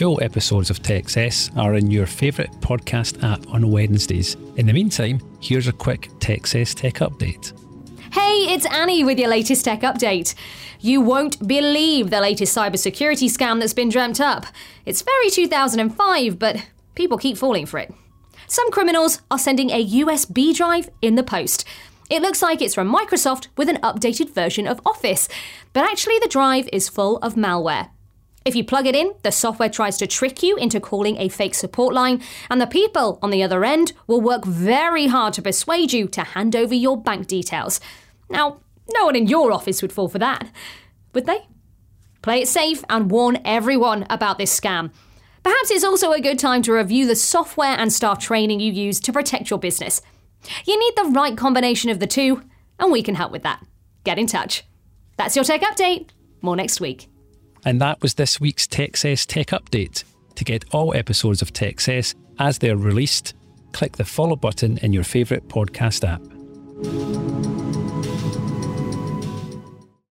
Full episodes of Techcess are in your favourite podcast app on Wednesdays. In the meantime, here's a quick Techcess tech update. Hey, it's Annie with your latest tech update. You won't believe the latest cybersecurity scam that's been dreamt up. It's very 2005, but people keep falling for it. Some criminals are sending a USB drive in the post. It looks like it's from Microsoft with an updated version of Office, but actually the drive is full of malware. If you plug it in, the software tries to trick you into calling a fake support line, and the people on the other end will work very hard to persuade you to hand over your bank details. Now, no one in your office would fall for that, would they? Play it safe and warn everyone about this scam. Perhaps it's also a good time to review the software and staff training you use to protect your business. You need the right combination of the two, and we can help with that. Get in touch. That's your tech update. More next week. And that was this week's Techcess Tech Update. To get all episodes of Techcess as they're released, click the follow button in your favourite podcast app.